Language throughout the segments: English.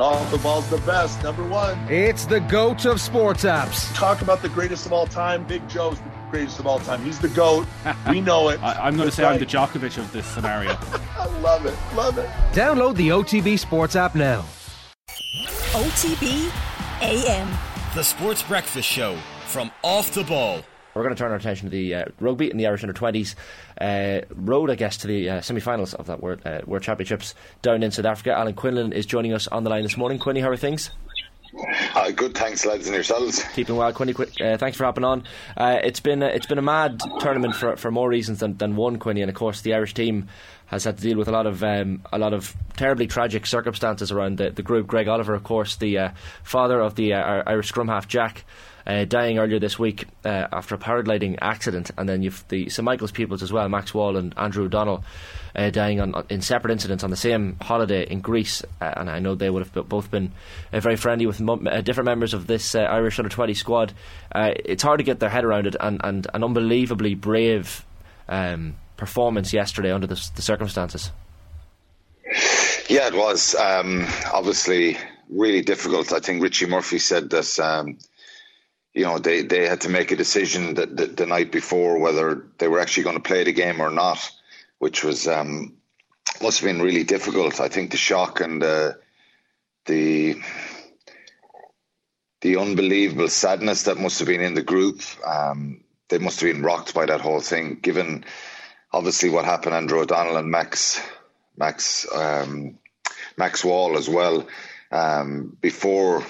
Off the ball's the best, number one. It's the GOAT of sports apps. Talk about the greatest of all time. Big Joe's the greatest of all time. He's the GOAT. We know it. I, am going to say right. I'm the Djokovic of this scenario. I love it. Love it. Download the OTB Sports app now. OTB AM. The Sports Breakfast Show from Off the Ball. We're going to turn our attention to the uh, rugby in the Irish under 20s uh, road, I guess, to the uh, semi finals of that World, uh, World Championships down in South Africa. Alan Quinlan is joining us on the line this morning. Quinny, how are things? Uh, good, thanks, lads, and yourselves. Keeping well, Quinny. Uh, thanks for hopping on. Uh, it's been a, it's been a mad tournament for for more reasons than, than one, Quinny, and of course the Irish team has had to deal with a lot of um, a lot of terribly tragic circumstances around the, the group. Greig Oliver, of course, the uh, father of the uh, Irish scrum half Jack uh, dying earlier this week uh, after a paragliding accident, and then you've the St Michael's pupils as well, Max Wall and Andrew O'Donnell. Uh, dying on, in separate incidents on the same holiday in Greece, uh, and I know they would have both been uh, very friendly with m- uh, different members of this Irish under 20 squad. it's hard to get their head around it, and, and an unbelievably brave um, performance yesterday under the, the, circumstances. Yeah, it was um, obviously really difficult. I think Richie Murphy said that um, you know, they, they had to make a decision that, the, the night before whether they were actually going to play the game or not, which was um, must have been really difficult. I think the shock and the the the unbelievable sadness that must have been in the group. Um, they must have been rocked by that whole thing, given obviously what happened. Andrew O'Donnell and Max Max um, Max Wall as well. Um, before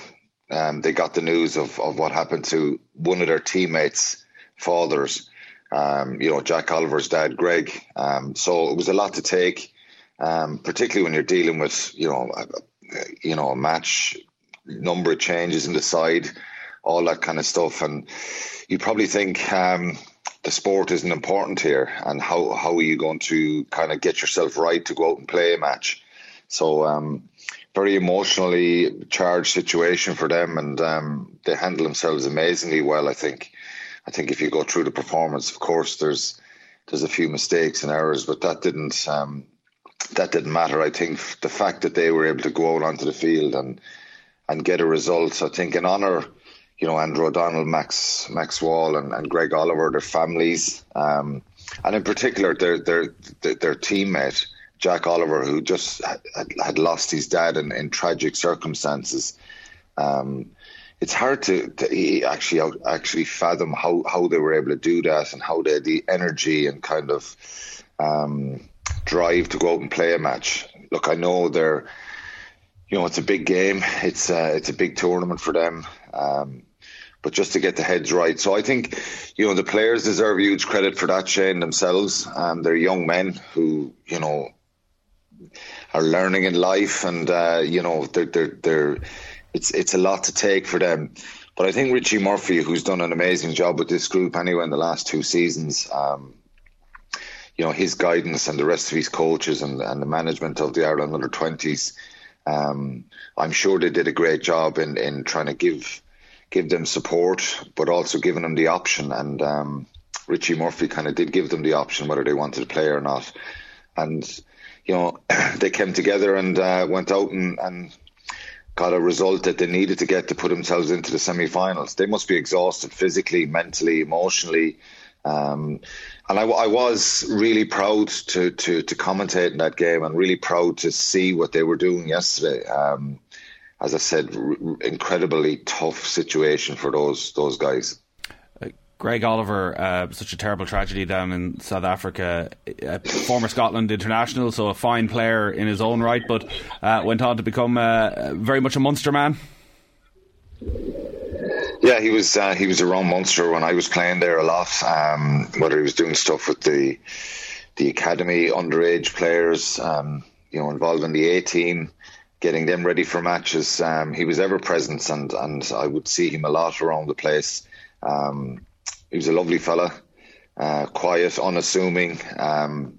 um, they got the news of, of what happened to one of their teammates' fathers, um, you know, Jack Oliver's dad, Greig. Um, so it was a lot to take, um, particularly when you're dealing with, you know, a, you know, a match, number of changes in the side, all that kind of stuff. And you probably think um, the sport isn't important here, and how, how are you going to kind of get yourself right to go out and play a match? So, um, very emotionally charged situation for them, and um, they handle themselves amazingly well. I think. I think if you go through the performance, of course, there's there's a few mistakes and errors, but that didn't um, that didn't matter. I think the fact that they were able to go out onto the field and and get a result, I think, in honour, you know, Andrew O'Donnell, Max Max Wall, and, and Greig Oliver, their families, um, and in particular their their their, their teammate Jack Oliver, who just had, had lost his dad in, in tragic circumstances. Um, it's hard to, to actually actually fathom how, how they were able to do that and how they had the energy and kind of um, drive to go out and play a match. Look, I know they're, you know, it's a big game. It's uh, it's a big tournament for them. Um, but just to get the heads right. So I think, you know, the players deserve huge credit for that, Shane, themselves. Um, they're young men who, you know, are learning in life, and uh, you know they're, they're they're it's it's a lot to take for them. But I think Richie Murphy, who's done an amazing job with this group anyway in the last two seasons, um, you know his guidance and the rest of his coaches and, and the management of the Ireland under twenties, um, I'm sure they did a great job in in trying to give give them support, but also giving them the option. And um, Richie Murphy kind of did give them the option whether they wanted to play or not. And you know, they came together and uh, went out and, and got a result that they needed to get to put themselves into the semi-finals. They must be exhausted physically, mentally, emotionally. Um, and I, I, was really proud to, to, to commentate in that game and really proud to see what they were doing yesterday. Um, as I said, r- incredibly tough situation for those those guys. Greig Oliver, uh, such a terrible tragedy down in South Africa, a former Scotland international, so a fine player in his own right, but uh, went on to become uh, very much a Munster man. Yeah, he was uh, he was around Munster when I was playing there a lot. Um, whether he was doing stuff with the the academy underage players, um, you know, involving the A team, getting them ready for matches. Um, he was ever present, and and I would see him a lot around the place. Um, he was a lovely fella, uh, quiet, unassuming, um,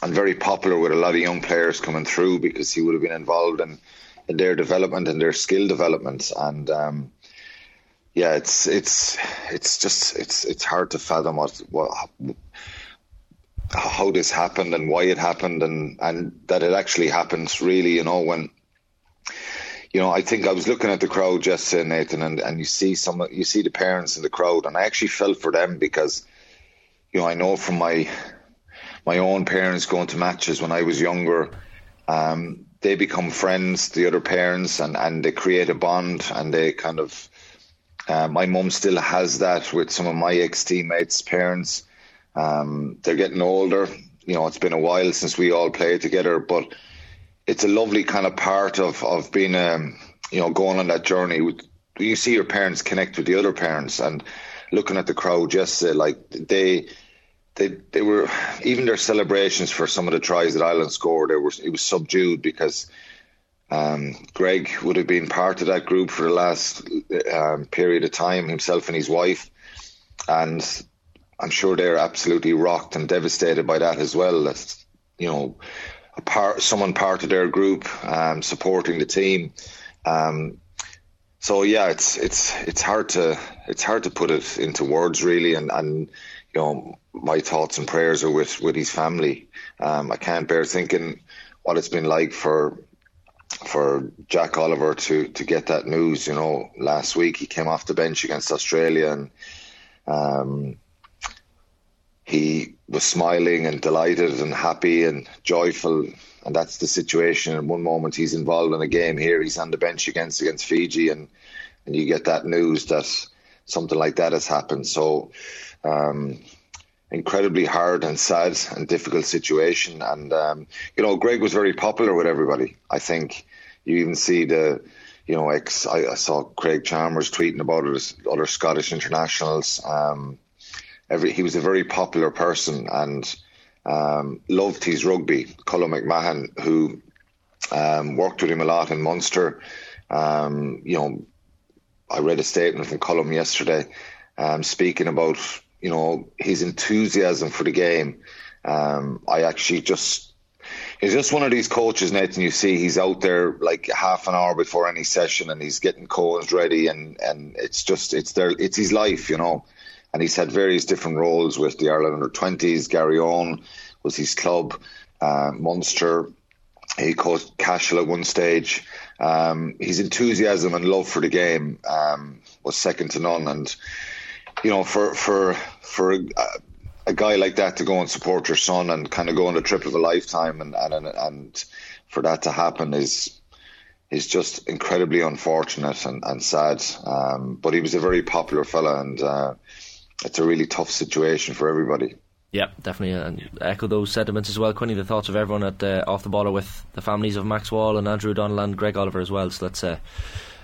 and very popular with a lot of young players coming through because he would have been involved in, in their development and their skill development. And um, yeah, it's it's it's just it's it's hard to fathom what what how this happened and why it happened and and that it actually happens really you know when you know, I think I was looking at the crowd yesterday, Nathan, and, and you see some, you see the parents in the crowd, and I actually felt for them because, you know, I know from my my own parents going to matches when I was younger, um, they become friends, the other parents, and and they create a bond, and they kind of. Uh, my mum still has that with some of my ex teammates' parents. Um, they're getting older. You know, it's been a while since we all played together, but it's a lovely kind of part of of being um you know going on that journey. You see your parents connect with the other parents, and looking at the crowd yesterday, like they they they were even their celebrations for some of the tries that Ireland scored. They were it was subdued because. Um, Greig would have been part of that group for the last um, period of time, himself and his wife, and I'm sure they're absolutely rocked and devastated by that as well. That you know, part, someone part of their group um, supporting the team. Um, so yeah, it's it's it's hard to it's hard to put it into words really, and and you know my thoughts and prayers are with with his family. Um, I can't bear thinking what it's been like for for Jack Oliver to to get that news. You know, last week he came off the bench against Australia and. Um, he was smiling and delighted and happy and joyful. And that's the situation. In one moment, he's involved in a game. Here, he's on the bench against against Fiji, and and you get that news that something like that has happened. So, um, incredibly hard and sad and difficult situation. And um, you know, Greig was very popular with everybody. I think you even see the. You know, ex. I, I saw Craig Chalmers tweeting about it. Other Scottish internationals. Um, every he was a very popular person and um, loved his rugby. Colm McMahon, who um, worked with him a lot in Munster, um, you know, I read a statement from Colm yesterday, um, speaking about you know his enthusiasm for the game. Um, I actually just. He's just one of these coaches, Nathan. You see, he's out there like half an hour before any session, and he's getting cones ready, and and it's just it's there, it's his life, you know and he's had various different roles with the Ireland under 20s. Garryowen was his club, uh, Munster. He coached Cashel at one stage. Um, his enthusiasm and love for the game um, was second to none. And you know, for for for a, a, guy like that to go and support your son and kind of go on a trip of a lifetime, and and and for that to happen is is just incredibly unfortunate and, and sad. Um, but he was a very popular fella, and uh, it's a really tough situation for everybody. Yeah, definitely, and echo those sentiments as well. Quinny, the thoughts of everyone at uh, off the ball with the families of Max Wall and Andrew O'Donnell and Greig Oliver as well. So that's a,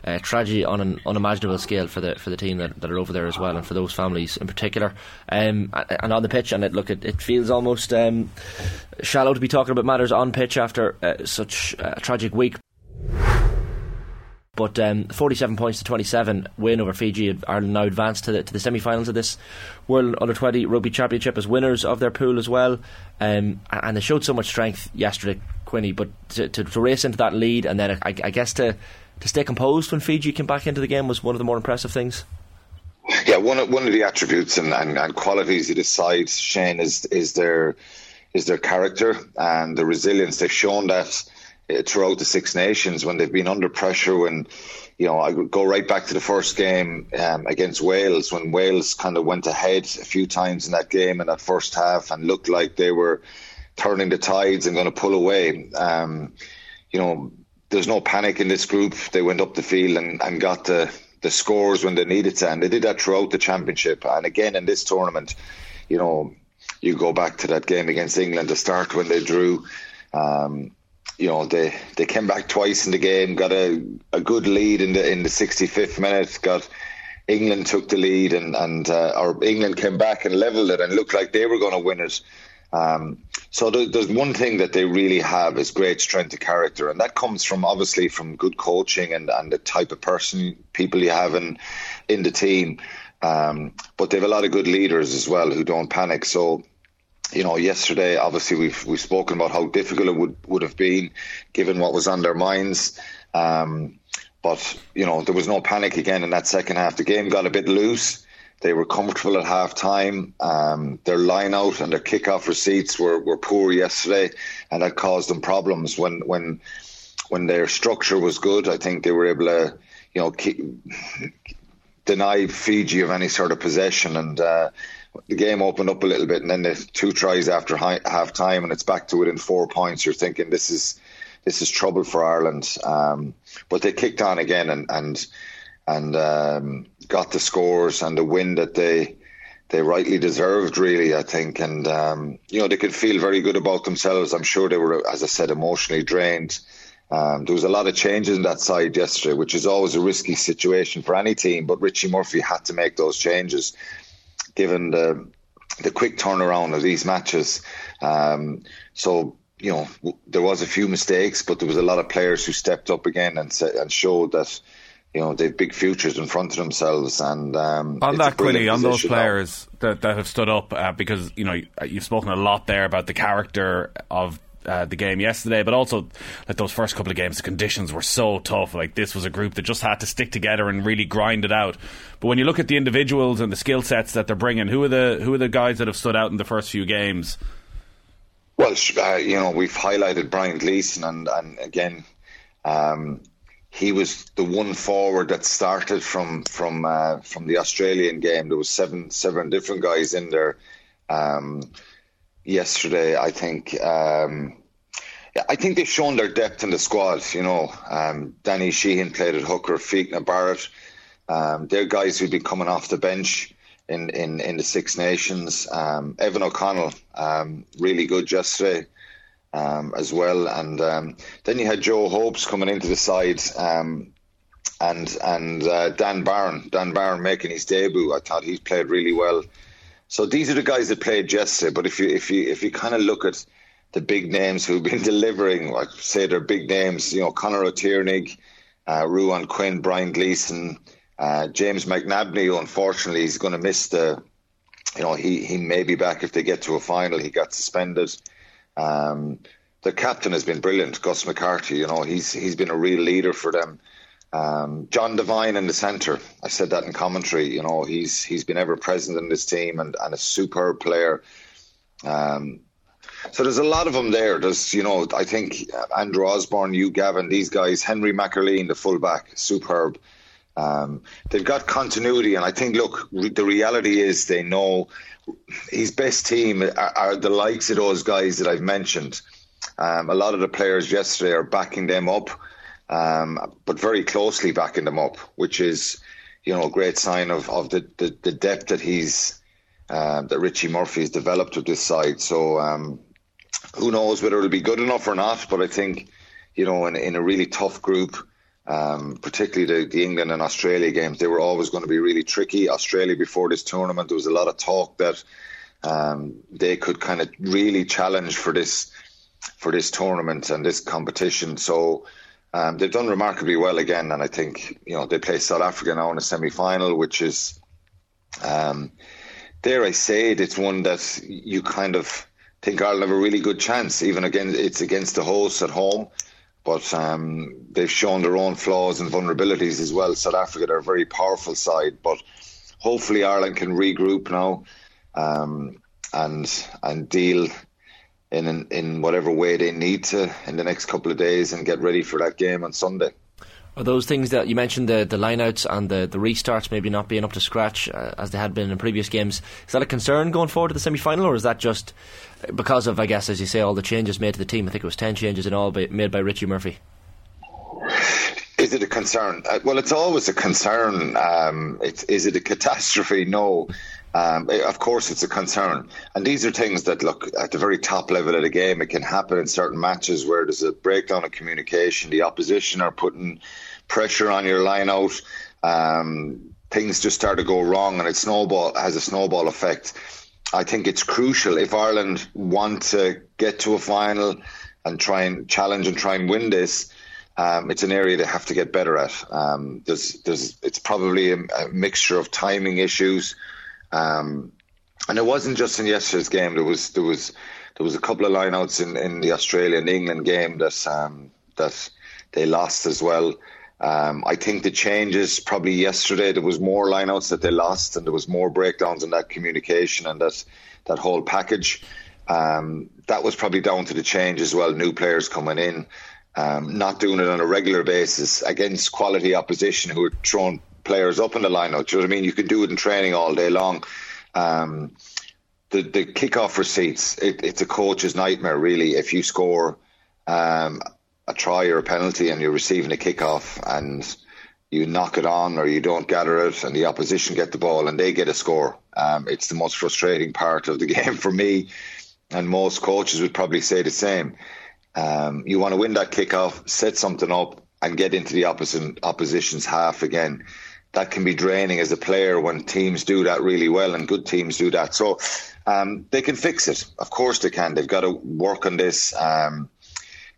a tragedy on an unimaginable scale for the for the team that, that are over there as well, and for those families in particular. Um, and on the pitch, and it look, it, it feels almost um, shallow to be talking about matters on pitch after uh, such a tragic week. But um, 47 points to 27 win over Fiji. Ireland now advanced to the, to the semi finals of this World Under 20 Rugby Championship as winners of their pool as well. Um, and they showed so much strength yesterday, Quinny. But to, to, to race into that lead and then I, I, guess to, to stay composed when Fiji came back into the game was one of the more impressive things. Yeah, one of, one of the attributes and, and, and qualities of this side, Shane, is is their is their character and the resilience. They've shown that throughout the Six Nations when they've been under pressure. When you know, I go right back to the first game um, against Wales when Wales kind of went ahead a few times in that game in that first half and looked like they were turning the tides and going to pull away. Um, you know, there's no panic in this group. They went up the field and, and got the the scores when they needed to, and they did that throughout the championship. And again in this tournament, you know, you go back to that game against England to start when they drew. Um, you know they they came back twice in the game, got a, a good lead in the in the 65th minute, got England took the lead and and uh, or England came back and leveled it and looked like they were going to win it. Um, so there's one thing that they really have is great strength of character, and that comes from obviously from good coaching and, and the type of person people you have in in the team. Um, but they have a lot of good leaders as well who don't panic. So you know, yesterday, obviously, we've we've spoken about how difficult it would, would have been, given what was on their minds. Um, but you know, there was no panic again in that second half. The game got a bit loose. They were comfortable at half time. Um, their line out and their kickoff receipts were, were poor yesterday, and that caused them problems when when when their structure was good, I think they were able to, you know, keep, deny Fiji of any sort of possession and. Uh, the game opened up a little bit, and then the two tries after half time, and it's back to within four points. You're thinking this is this is trouble for Ireland. Um, but they kicked on again and and and um, got the scores and the win that they they rightly deserved, really, I think. And, um, you know, they could feel very good about themselves. I'm sure they were, as I said, emotionally drained. Um, there was a lot of changes in that side yesterday, which is always a risky situation for any team. But Richie Murphy had to make those changes, given the the quick turnaround of these matches. Um, so you know there was a few mistakes, but there was a lot of players who stepped up again and and showed that you know they've big futures in front of themselves. And um, on that, Quinny, on those players that, that have stood up, uh, because you know you've spoken a lot there about the character of uh, the game yesterday, but also like those first couple of games, the conditions were so tough. Like this was a group that just had to stick together and really grind it out. But when you look at the individuals and the skill sets that they're bringing, who are the who are the guys that have stood out in the first few games? Well, uh, you know, we've highlighted Brian Gleeson, and and again, um, he was the one forward that started from from uh, from the Australian game. There was seven seven different guys in there um, yesterday. I think. Um, I think they've shown their depth in the squad. You know, um, Danny Sheahan played at hooker, Fiachna Barrett. Um, they're guys who've been coming off the bench in, in, in the Six Nations. Um, Evan O'Connell, um, really good yesterday um, as well. And um, then you had Joe Hopes coming into the side, and and uh, Dan Barron, Dan Barron making his debut. I thought he played really well. So these are the guys that played yesterday. But if you if you if you kind of look at the big names who've been delivering, like say they're big names, you know, Conor O'Tighearnaigh, uh, Ruadhán Quinn, Brian Gleeson, uh, James McNabney. Unfortunately, he's going to miss the. You know, he he may be back if they get to a final. He got suspended. Um, the captain has been brilliant, Gus McCarthy. You know, he's he's been a real leader for them. Um, John Devine in the centre. I said that in commentary. You know, he's he's been ever present in this team and, and a superb player. Um, so there's a lot of them there. There's, Hugh know, I think Andrew Osborne, you, Gavin, these guys, Henry McErlean, the fullback, superb. Um, they've got continuity, and I think, look, re- the reality is they know his best team are, are, the likes of those guys that I've mentioned. Um, a lot of the players yesterday are backing them up, um, but very closely backing them up, which is, you know, a great sign of, of the, the, the depth that he's uh, that Richie Murphy has developed with this side. So um, who knows whether it'll be good enough or not? But I think, you know, in, in a really tough group um, particularly the, the, England and Australia games, they were always going to be really tricky. Australia before this tournament, there was a lot of talk that um, they could kind of really challenge for this for this tournament and this competition. So um, they've done remarkably well again, and I think you know they play South Africa now in a semi final, which is, um, dare I say it, it's one that you kind of think Ireland have a really good chance, even again it's against the hosts at home but um, they've shown their own flaws and vulnerabilities as well. South Africa, they're a very powerful side, but hopefully Ireland can regroup now um, and and deal in in whatever way they need to in the next couple of days and get ready for that game on Sunday. Are those things that you mentioned the the lineouts and the, the restarts maybe not being up to scratch uh, as they had been in previous games? Is that a concern going forward to the semi final, or is that just because of I guess as you say all the changes made to the team? I think it was ten changes in all by, made by Richie Murphy. Is it a concern? Uh, well, it's always a concern. Um, is it a catastrophe? No. Um, of course, it's a concern. And these are things that, look, at the very top level of the game, it can happen in certain matches where there's a breakdown of communication. The opposition are putting pressure on your line out. Um, things just start to go wrong, and it snowball has a snowball effect. I think it's crucial if Ireland want to get to a final and try and challenge and try and win this. Um, it's an area they have to get better at. Um, there's, there's, it's probably a, a, mixture of timing issues, um, and it wasn't just in yesterday's game. There was, there was, there was a couple of lineouts in, in the Australian England game that um, that they lost as well. Um, I think the changes probably yesterday there was more lineouts that they lost and there was more breakdowns in that communication and that that whole package. Um, that was probably down to the change as well, new players coming in. um, not doing it on a regular basis against quality opposition who are throwing players up in the lineup. Do you know what I mean? You can do it in training all day long. Um, the the kickoff receipts, it, it's a coach's nightmare, really. If you score um, a try or a penalty and you're receiving a kickoff and you knock it on or you don't gather it and the opposition get the ball and they get a score, um, it's the most frustrating part of the game for me. And most coaches would probably say the same. Um, you want to win that kickoff, set something up, and get into the opposite opposition's half again. That can be draining as a player when teams do that really well, and good teams do that. So um, they can fix it. Of course they can. They've got to work on this, um,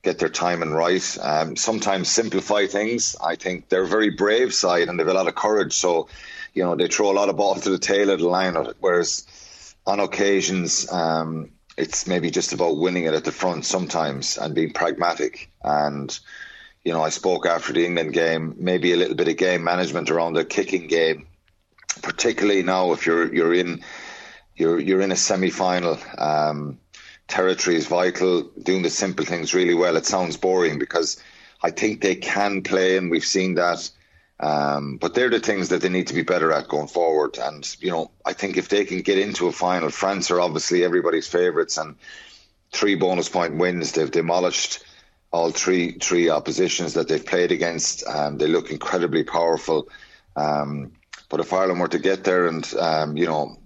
get their timing right. Um, sometimes simplify things. I think they're a very brave side and they've a lot of courage. So, you know, they throw a lot of balls to the tail of the line, whereas on occasions um, it's maybe just about winning it at the front sometimes and being pragmatic. And you know, I spoke after the England game, maybe a little bit of game management around the kicking game, particularly now if you're you're in you're you're in a semi final. Um, territory is vital. Doing the simple things really well. It sounds boring because I think they can play, and we've seen that. Um, but they're the things that they need to be better at going forward. And, you know, I think if they can get into a final, France are obviously everybody's favourites and three bonus point wins. They've demolished all three three oppositions that they've played against. Um, they look incredibly powerful. Um, but if Ireland were to get there and, um, you know,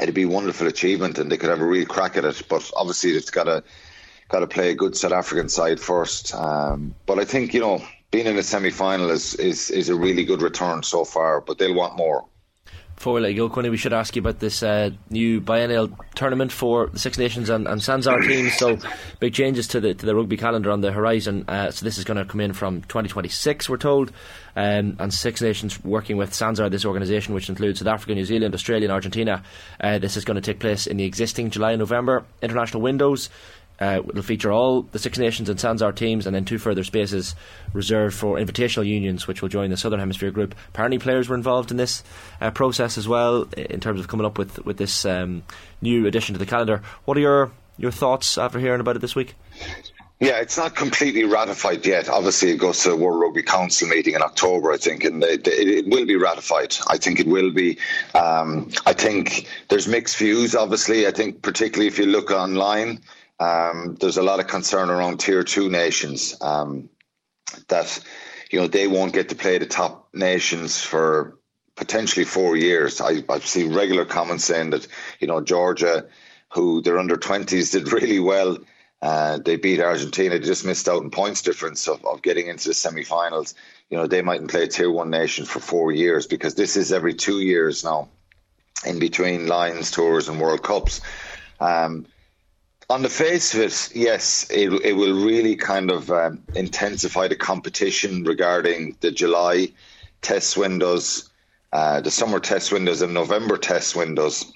it'd be a wonderful achievement and they could have a real crack at it. But obviously, it's got to got to play a good South African side first. Um, but I think, you know, being in a semi final is, is, is a really good return so far, but they'll want more. Before we let you go, Quinny, we should ask you about this uh, new biennial tournament for the Six Nations and, and SANZAAR teams. So, big changes to the to the rugby calendar on the horizon. Uh, so, this is going to come in from 2026, we're told. Um, and Six Nations working with SANZAAR, this organisation, which includes South Africa, New Zealand, Australia, and Argentina. Uh, this is going to take place in the existing July and November international windows. Uh, it'll feature all the Six Nations and SANZAAR teams, and then two further spaces reserved for invitational unions, which will join the Southern Hemisphere group. Apparently, players were involved in this uh, process as well, in terms of coming up with with this um, new addition to the calendar. What are your your thoughts after hearing about it this week? Yeah, it's not completely ratified yet. Obviously, it goes to the World Rugby Council meeting in October, I think, and it, it will be ratified. I think it will be. Um, I think there's mixed views, obviously. I think, particularly if you look online, um, there's a lot of concern around tier two nations um, that you know they won't get to play the top nations for potentially four years. I, I've seen regular comments saying that you know Georgia, who their under twenties did really well. Uh, they beat Argentina. They just missed out in points difference of, of getting into the semi-finals. You know, they mightn't play tier one nation for four years because this is every two years now, in between Lions tours and World Cups. Um, on the face of it, yes, it, it will really kind of um, intensify the competition regarding the July test windows, uh, the summer test windows, and November test windows.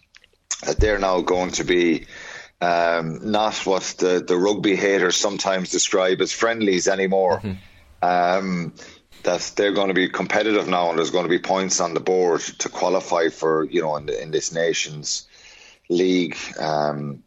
That they're now going to be um, not what the, the rugby haters sometimes describe as friendlies anymore. Mm-hmm. Um, that they're going to be competitive now, and there's going to be points on the board to qualify for you know in, the, in this nation's league. Um,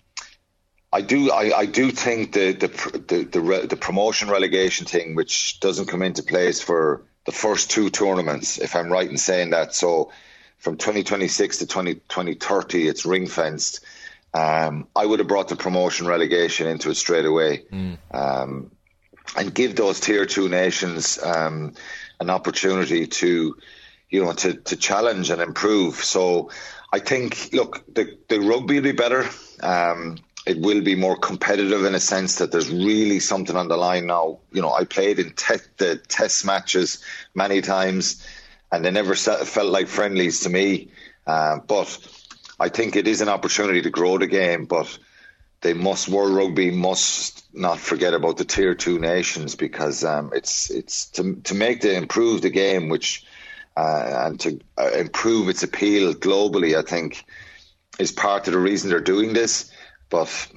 I do. I, I do think the the the the, the promotion relegation thing, which doesn't come into place for the first two tournaments, if I'm right in saying that. So, from 2026 to 20, 2030, it's ring fenced. Um, I would have brought the promotion relegation into it straight away, mm. um, and give those tier two nations um, an opportunity to, you know, to to challenge and improve. So, I think, look, the the rugby will be better. Um, it will be more competitive in a sense that there's really something on the line now. You know, I played in te- the test matches many times, and they never felt like friendlies to me. Uh, but I think it is an opportunity to grow the game. But they must World Rugby must not forget about the tier two nations because um, it's it's to to make the improve the game, which uh, and to uh, improve its appeal globally. I think is part of the reason they're doing this but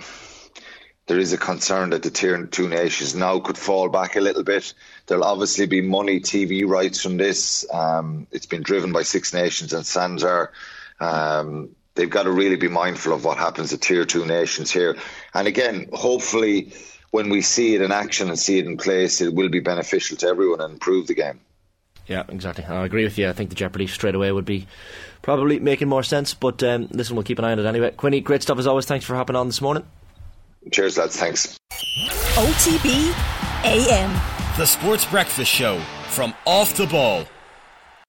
there is a concern that the tier two nations now could fall back a little bit. There'll obviously be money TV rights from this. Um, it's been driven by Six Nations and SANZAAR. Um, they've got to really be mindful of what happens to tier two nations here. And again, hopefully, when we see it in action and see it in place, it will be beneficial to everyone and improve the game. Yeah, exactly. I agree with you. I think the Jeopardy straight away would be probably making more sense. But um, listen, we'll keep an eye on it anyway. Quinny, great stuff as always. Thanks for hopping on this morning. Cheers, lads. Thanks. OTB AM. The Sports Breakfast Show from Off the Ball.